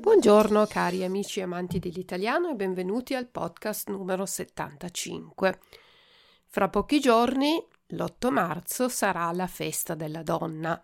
Buongiorno cari amici e amanti dell'italiano e benvenuti al podcast numero 75. Fra pochi giorni, l'8 marzo, sarà la festa della donna.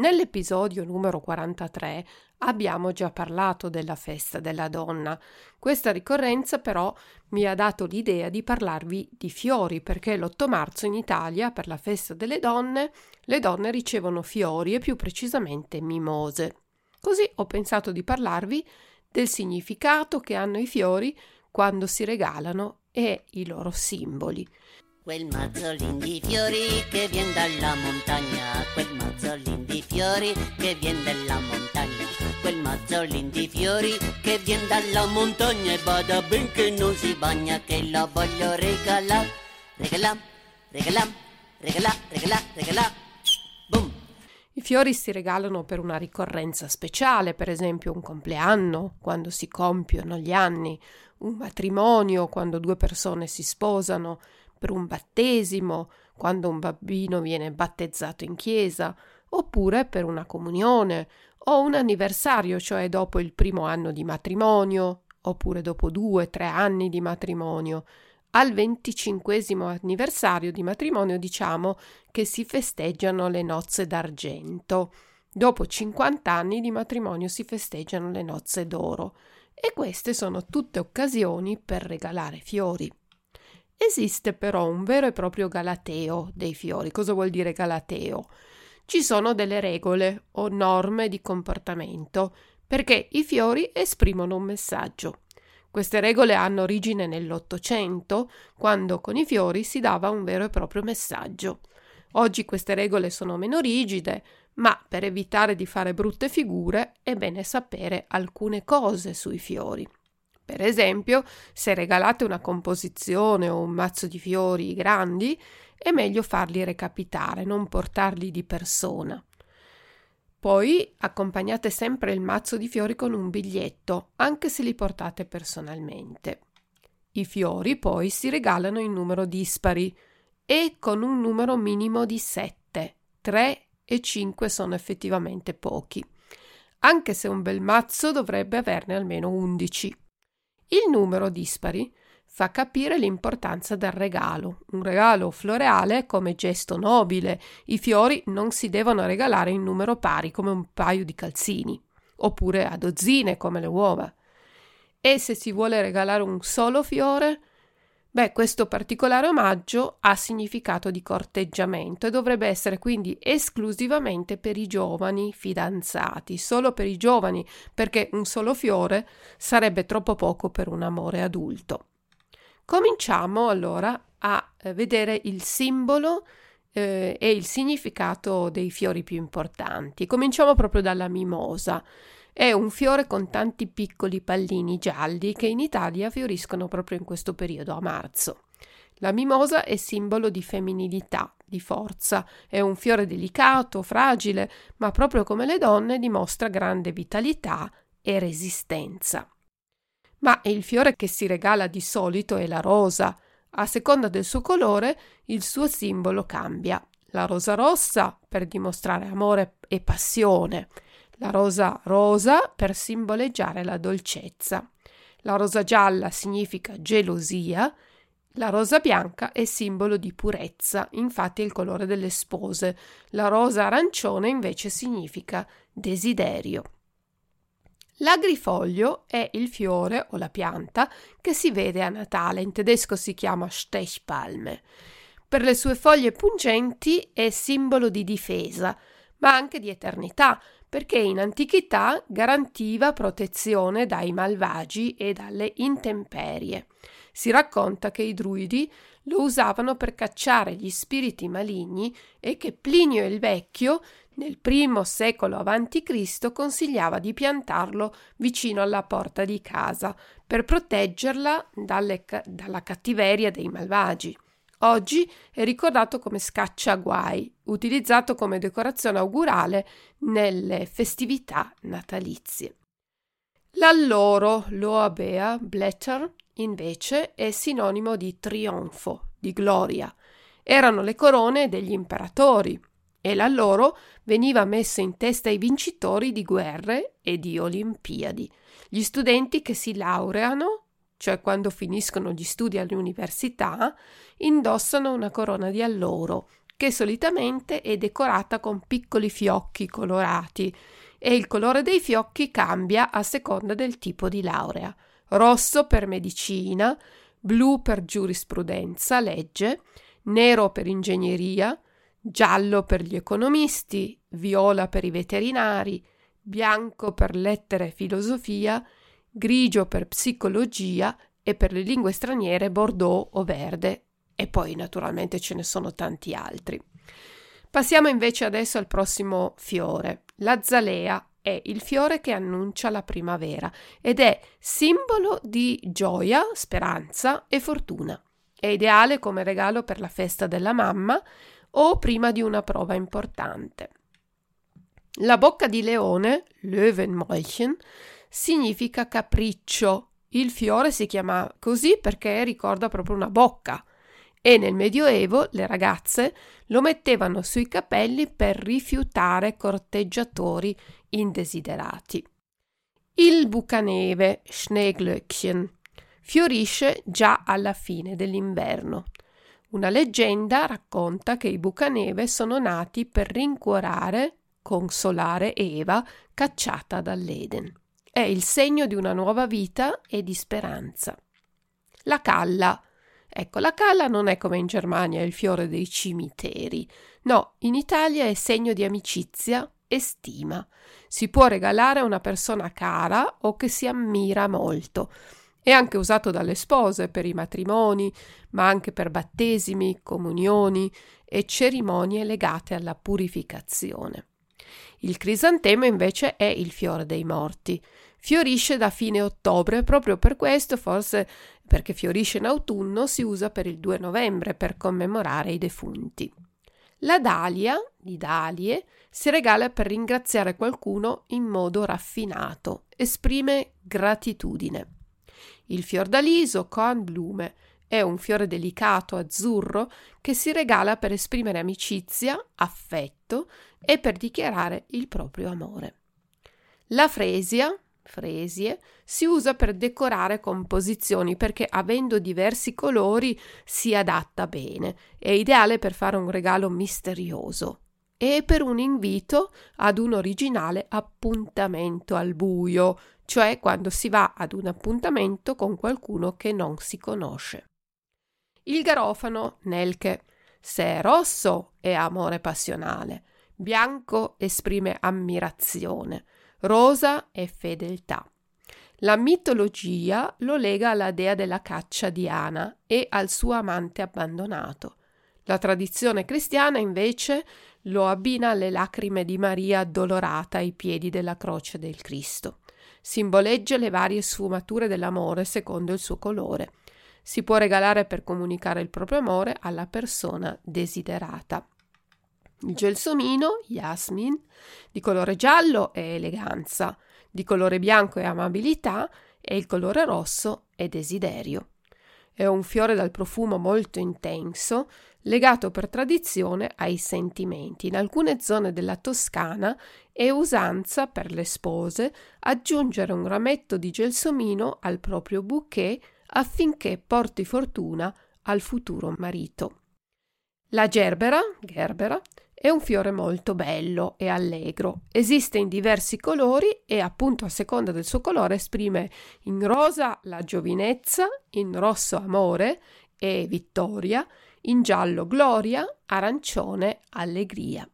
Nell'episodio numero 43 abbiamo già parlato della festa della donna. Questa ricorrenza però mi ha dato l'idea di parlarvi di fiori perché l'8 marzo in Italia per la festa delle donne le donne ricevono fiori e più precisamente mimose. Così ho pensato di parlarvi del significato che hanno i fiori quando si regalano e i loro simboli. Quel mazzolin di fiori che viene dalla montagna, quel mazzolin di fiori che viene dalla montagna, quel mazzolin di fiori che viene dalla montagna. E bada ben che non si bagna, che la voglio regalare, regalare, regalare, regalare, regalare, regalare. I fiori si regalano per una ricorrenza speciale, per esempio un compleanno, quando si compiono gli anni, un matrimonio, quando due persone si sposano, per un battesimo, quando un bambino viene battezzato in chiesa, oppure per una comunione o un anniversario, cioè dopo il primo anno di matrimonio, oppure dopo due, tre anni di matrimonio, al venticinquesimo anniversario di matrimonio diciamo che si festeggiano le nozze d'argento. Dopo 50 anni di matrimonio si festeggiano le nozze d'oro e queste sono tutte occasioni per regalare fiori. Esiste però un vero e proprio galateo dei fiori. Cosa vuol dire galateo? Ci sono delle regole o norme di comportamento perché i fiori esprimono un messaggio. Queste regole hanno origine nell'Ottocento, quando con i fiori si dava un vero e proprio messaggio. Oggi queste regole sono meno rigide, ma per evitare di fare brutte figure è bene sapere alcune cose sui fiori. Per esempio, se regalate una composizione o un mazzo di fiori grandi, è meglio farli recapitare, non portarli di persona. Poi accompagnate sempre il mazzo di fiori con un biglietto, anche se li portate personalmente. I fiori poi si regalano in numero dispari e con un numero minimo di 7. 3 e 5 sono effettivamente pochi, anche se un bel mazzo dovrebbe averne almeno 11. Il numero dispari fa capire l'importanza del regalo. Un regalo floreale come gesto nobile. I fiori non si devono regalare in numero pari come un paio di calzini, oppure a dozzine come le uova. E se si vuole regalare un solo fiore, beh, questo particolare omaggio ha significato di corteggiamento e dovrebbe essere quindi esclusivamente per i giovani fidanzati, solo per i giovani, perché un solo fiore sarebbe troppo poco per un amore adulto. Cominciamo allora a eh, vedere il simbolo eh, e il significato dei fiori più importanti. Cominciamo proprio dalla mimosa. È un fiore con tanti piccoli pallini gialli che in Italia fioriscono proprio in questo periodo, a marzo. La mimosa è simbolo di femminilità, di forza, è un fiore delicato, fragile, ma proprio come le donne dimostra grande vitalità e resistenza ma il fiore che si regala di solito è la rosa. A seconda del suo colore il suo simbolo cambia. La rosa rossa per dimostrare amore e passione, la rosa rosa per simboleggiare la dolcezza. La rosa gialla significa gelosia, la rosa bianca è simbolo di purezza, infatti è il colore delle spose. La rosa arancione invece significa desiderio. L'agrifoglio è il fiore o la pianta che si vede a Natale, in tedesco si chiama Stechpalme. Per le sue foglie pungenti è simbolo di difesa, ma anche di eternità, perché in antichità garantiva protezione dai malvagi e dalle intemperie. Si racconta che i druidi lo usavano per cacciare gli spiriti maligni e che Plinio il Vecchio nel primo secolo a.C. consigliava di piantarlo vicino alla porta di casa per proteggerla dalle, dalla cattiveria dei malvagi. Oggi è ricordato come scacciaguai, utilizzato come decorazione augurale nelle festività natalizie. L'alloro Loabea Blätter invece è sinonimo di trionfo, di gloria. Erano le corone degli imperatori e l'alloro veniva messo in testa ai vincitori di guerre e di Olimpiadi. Gli studenti che si laureano cioè quando finiscono gli studi all'università, indossano una corona di alloro, che solitamente è decorata con piccoli fiocchi colorati e il colore dei fiocchi cambia a seconda del tipo di laurea. Rosso per medicina, blu per giurisprudenza, legge, nero per ingegneria, giallo per gli economisti, viola per i veterinari, bianco per lettere e filosofia grigio per psicologia e per le lingue straniere bordeaux o verde e poi naturalmente ce ne sono tanti altri. Passiamo invece adesso al prossimo fiore. La zalea è il fiore che annuncia la primavera ed è simbolo di gioia, speranza e fortuna. È ideale come regalo per la festa della mamma o prima di una prova importante. La bocca di leone, Löwenmäulchen, significa capriccio. Il fiore si chiama così perché ricorda proprio una bocca e nel Medioevo le ragazze lo mettevano sui capelli per rifiutare corteggiatori indesiderati. Il bucaneve, Schneeglöckchen, fiorisce già alla fine dell'inverno. Una leggenda racconta che i bucaneve sono nati per rincuorare, consolare Eva cacciata dall'Eden. È il segno di una nuova vita e di speranza. La calla. Ecco, la calla non è come in Germania il fiore dei cimiteri. No, in Italia è segno di amicizia e stima. Si può regalare a una persona cara o che si ammira molto. È anche usato dalle spose per i matrimoni, ma anche per battesimi, comunioni e cerimonie legate alla purificazione. Il crisantemo invece è il fiore dei morti. Fiorisce da fine ottobre, proprio per questo, forse perché fiorisce in autunno, si usa per il 2 novembre per commemorare i defunti. La dalia, di dalie, si regala per ringraziare qualcuno in modo raffinato, esprime gratitudine. Il fiordaliso, Kornblume, è un fiore delicato azzurro che si regala per esprimere amicizia, affetto e per dichiarare il proprio amore. La fresia, fresie, si usa per decorare composizioni perché avendo diversi colori si adatta bene. È ideale per fare un regalo misterioso e per un invito ad un originale appuntamento al buio, cioè quando si va ad un appuntamento con qualcuno che non si conosce. Il garofano, Nelke, se è rosso è amore passionale, bianco esprime ammirazione, rosa è fedeltà. La mitologia lo lega alla dea della caccia Diana e al suo amante abbandonato. La tradizione cristiana invece lo abbina alle lacrime di Maria addolorata ai piedi della croce del Cristo. Simboleggia le varie sfumature dell'amore secondo il suo colore si può regalare per comunicare il proprio amore alla persona desiderata. Il gelsomino, Yasmin, di colore giallo è eleganza, di colore bianco è amabilità e il colore rosso è desiderio. È un fiore dal profumo molto intenso, legato per tradizione ai sentimenti. In alcune zone della Toscana è usanza per le spose aggiungere un rametto di gelsomino al proprio bouquet affinché porti fortuna al futuro marito. La gerbera, gerbera, è un fiore molto bello e allegro. Esiste in diversi colori e appunto a seconda del suo colore esprime in rosa la giovinezza, in rosso amore e vittoria, in giallo gloria, arancione allegria.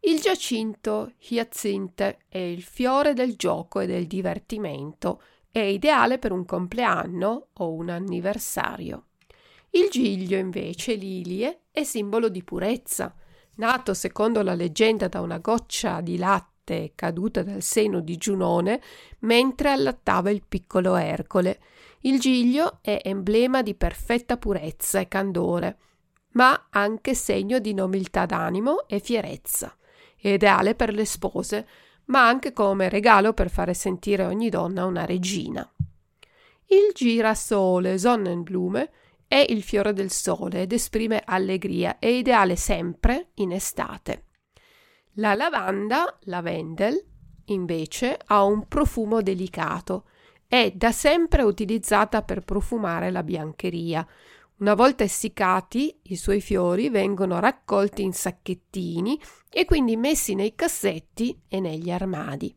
Il giacinto Hyacinthe è il fiore del gioco e del divertimento, è ideale per un compleanno o un anniversario. Il giglio, invece, lilie, è simbolo di purezza. Nato secondo la leggenda da una goccia di latte caduta dal seno di Giunone mentre allattava il piccolo Ercole. Il giglio è emblema di perfetta purezza e candore, ma anche segno di nobiltà d'animo e fierezza ideale per le spose, ma anche come regalo per fare sentire ogni donna una regina. Il girasole Sonnenblume è il fiore del sole ed esprime allegria, è ideale sempre in estate. La lavanda, lavendel, invece, ha un profumo delicato. È da sempre utilizzata per profumare la biancheria, una volta essiccati, i suoi fiori vengono raccolti in sacchettini e quindi messi nei cassetti e negli armadi.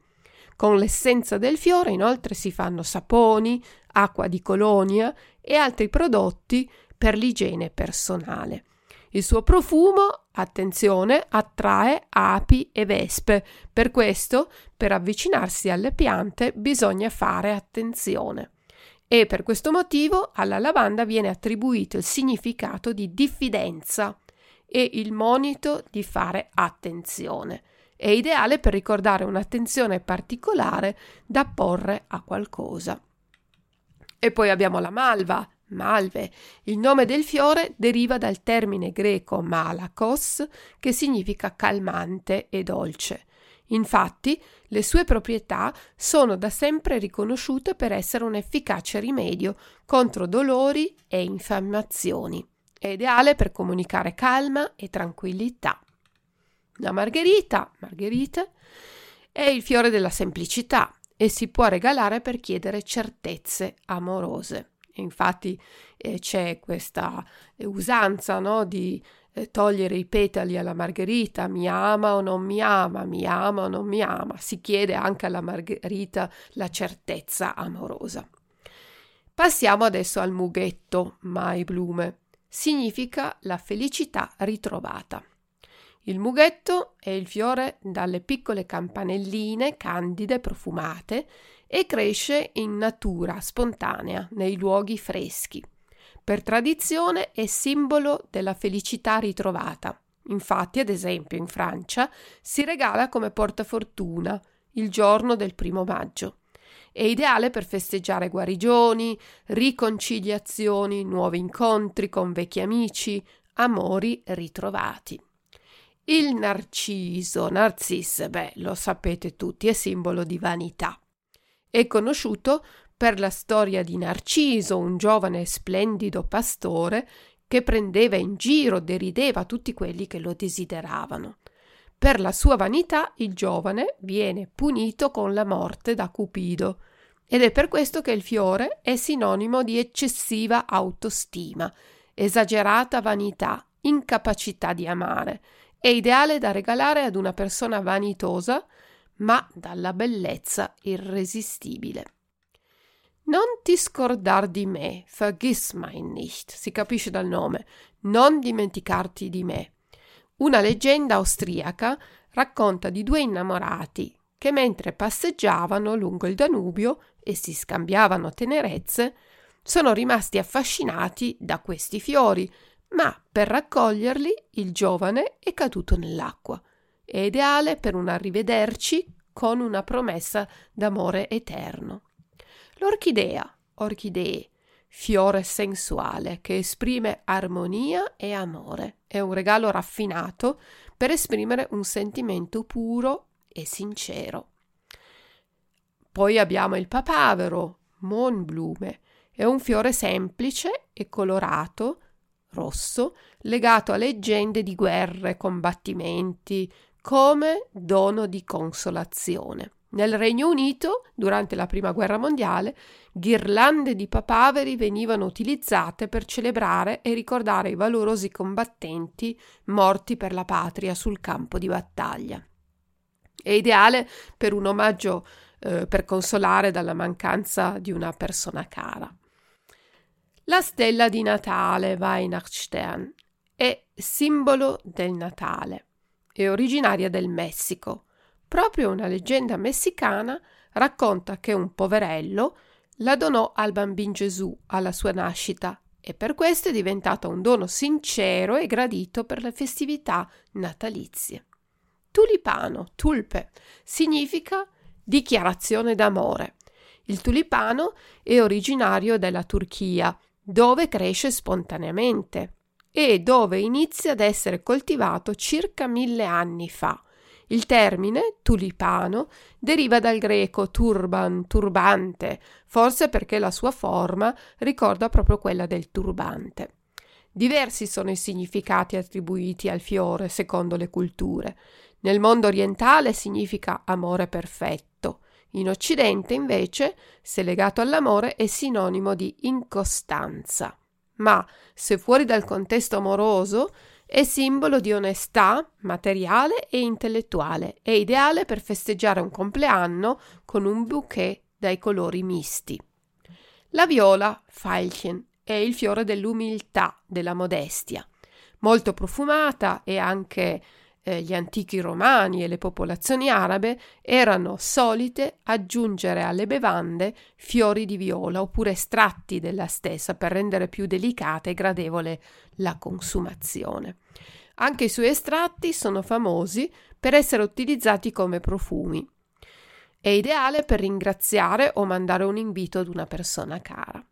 Con l'essenza del fiore inoltre si fanno saponi, acqua di colonia e altri prodotti per l'igiene personale. Il suo profumo, attenzione, attrae api e vespe. Per questo, per avvicinarsi alle piante bisogna fare attenzione e per questo motivo alla lavanda viene attribuito il significato di diffidenza e il monito di fare attenzione. È ideale per ricordare un'attenzione particolare da porre a qualcosa. E poi abbiamo la malva, malve. Il nome del fiore deriva dal termine greco malakos, che significa calmante e dolce. Infatti, le sue proprietà sono da sempre riconosciute per essere un efficace rimedio contro dolori e infiammazioni. È ideale per comunicare calma e tranquillità. La margherita, margherite, è il fiore della semplicità e si può regalare per chiedere certezze amorose. Infatti eh, c'è questa usanza no, di eh, togliere i petali alla margherita, mi ama o non mi ama, mi ama o non mi ama, si chiede anche alla margherita la certezza amorosa. Passiamo adesso al mughetto, mai blume. Significa la felicità ritrovata. Il mughetto è il fiore dalle piccole campanelline candide profumate e cresce in natura spontanea nei luoghi freschi. Per tradizione è simbolo della felicità ritrovata. Infatti, ad esempio, in Francia si regala come portafortuna il giorno del primo maggio. È ideale per festeggiare guarigioni, riconciliazioni, nuovi incontri con vecchi amici, amori ritrovati. Il narciso, narcisse, beh, lo sapete tutti, è simbolo di vanità. È conosciuto per la storia di Narciso, un giovane splendido pastore che prendeva in giro, derideva tutti quelli che lo desideravano. Per la sua vanità il giovane viene punito con la morte da Cupido ed è per questo che il fiore è sinonimo di eccessiva autostima, esagerata vanità, incapacità di amare. È ideale da regalare ad una persona vanitosa, ma dalla bellezza irresistibile. Non ti scordar di me, vergiss mein nicht, si capisce dal nome, non dimenticarti di me. Una leggenda austriaca racconta di due innamorati che mentre passeggiavano lungo il Danubio e si scambiavano tenerezze, sono rimasti affascinati da questi fiori, ma per raccoglierli il giovane è caduto nell'acqua. È ideale per un arrivederci con una promessa d'amore eterno. L'orchidea, orchidee, fiore sensuale che esprime armonia e amore. È un regalo raffinato per esprimere un sentimento puro e sincero. Poi abbiamo il papavero, monblume. È un fiore semplice e colorato, rosso, legato a leggende di guerre, combattimenti, come dono di consolazione. Nel Regno Unito, durante la Prima Guerra Mondiale, ghirlande di papaveri venivano utilizzate per celebrare e ricordare i valorosi combattenti morti per la patria sul campo di battaglia. È ideale per un omaggio eh, per consolare dalla mancanza di una persona cara. La stella di Natale, Weihnachtsstern, è simbolo del Natale è originaria del Messico. Proprio una leggenda messicana racconta che un poverello la donò al bambino Gesù alla sua nascita e per questo è diventata un dono sincero e gradito per le festività natalizie. Tulipano, tulpe, significa dichiarazione d'amore. Il tulipano è originario della Turchia, dove cresce spontaneamente e dove inizia ad essere coltivato circa mille anni fa. Il termine tulipano deriva dal greco turban, turbante, forse perché la sua forma ricorda proprio quella del turbante. Diversi sono i significati attribuiti al fiore secondo le culture. Nel mondo orientale significa amore perfetto. In Occidente, invece, se legato all'amore, è sinonimo di incostanza. Ma se fuori dal contesto amoroso, è simbolo di onestà materiale e intellettuale. È ideale per festeggiare un compleanno con un bouquet dai colori misti. La viola, Veilchen, è il fiore dell'umiltà, della modestia. Molto profumata e anche eh, gli antichi romani e le popolazioni arabe erano solite aggiungere alle bevande fiori di viola oppure estratti della stessa per rendere più delicata e gradevole la consumazione. Anche i suoi estratti sono famosi per essere utilizzati come profumi. È ideale per ringraziare o mandare un invito ad una persona cara.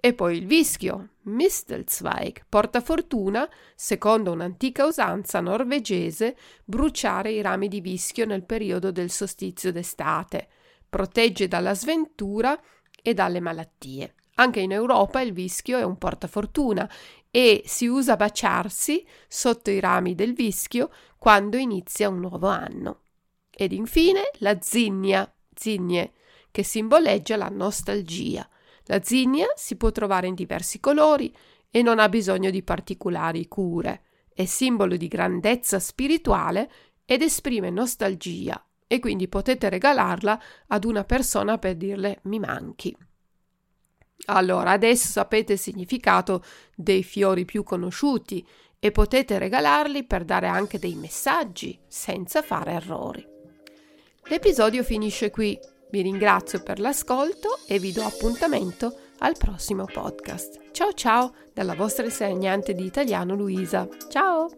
E poi il vischio, Mistelzweig, porta fortuna, secondo un'antica usanza norvegese, bruciare i rami di vischio nel periodo del solstizio d'estate, protegge dalla sventura e dalle malattie. Anche in Europa il vischio è un portafortuna e si usa baciarsi sotto i rami del vischio quando inizia un nuovo anno. Ed infine la zinnia, zinnie, che simboleggia la nostalgia. La zinnia si può trovare in diversi colori e non ha bisogno di particolari cure. È simbolo di grandezza spirituale ed esprime nostalgia e quindi potete regalarla ad una persona per dirle mi manchi. Allora, adesso sapete il significato dei fiori più conosciuti e potete regalarli per dare anche dei messaggi senza fare errori. L'episodio finisce qui. Vi ringrazio per l'ascolto e vi do appuntamento al prossimo podcast. Ciao ciao dalla vostra insegnante di italiano Luisa. Ciao!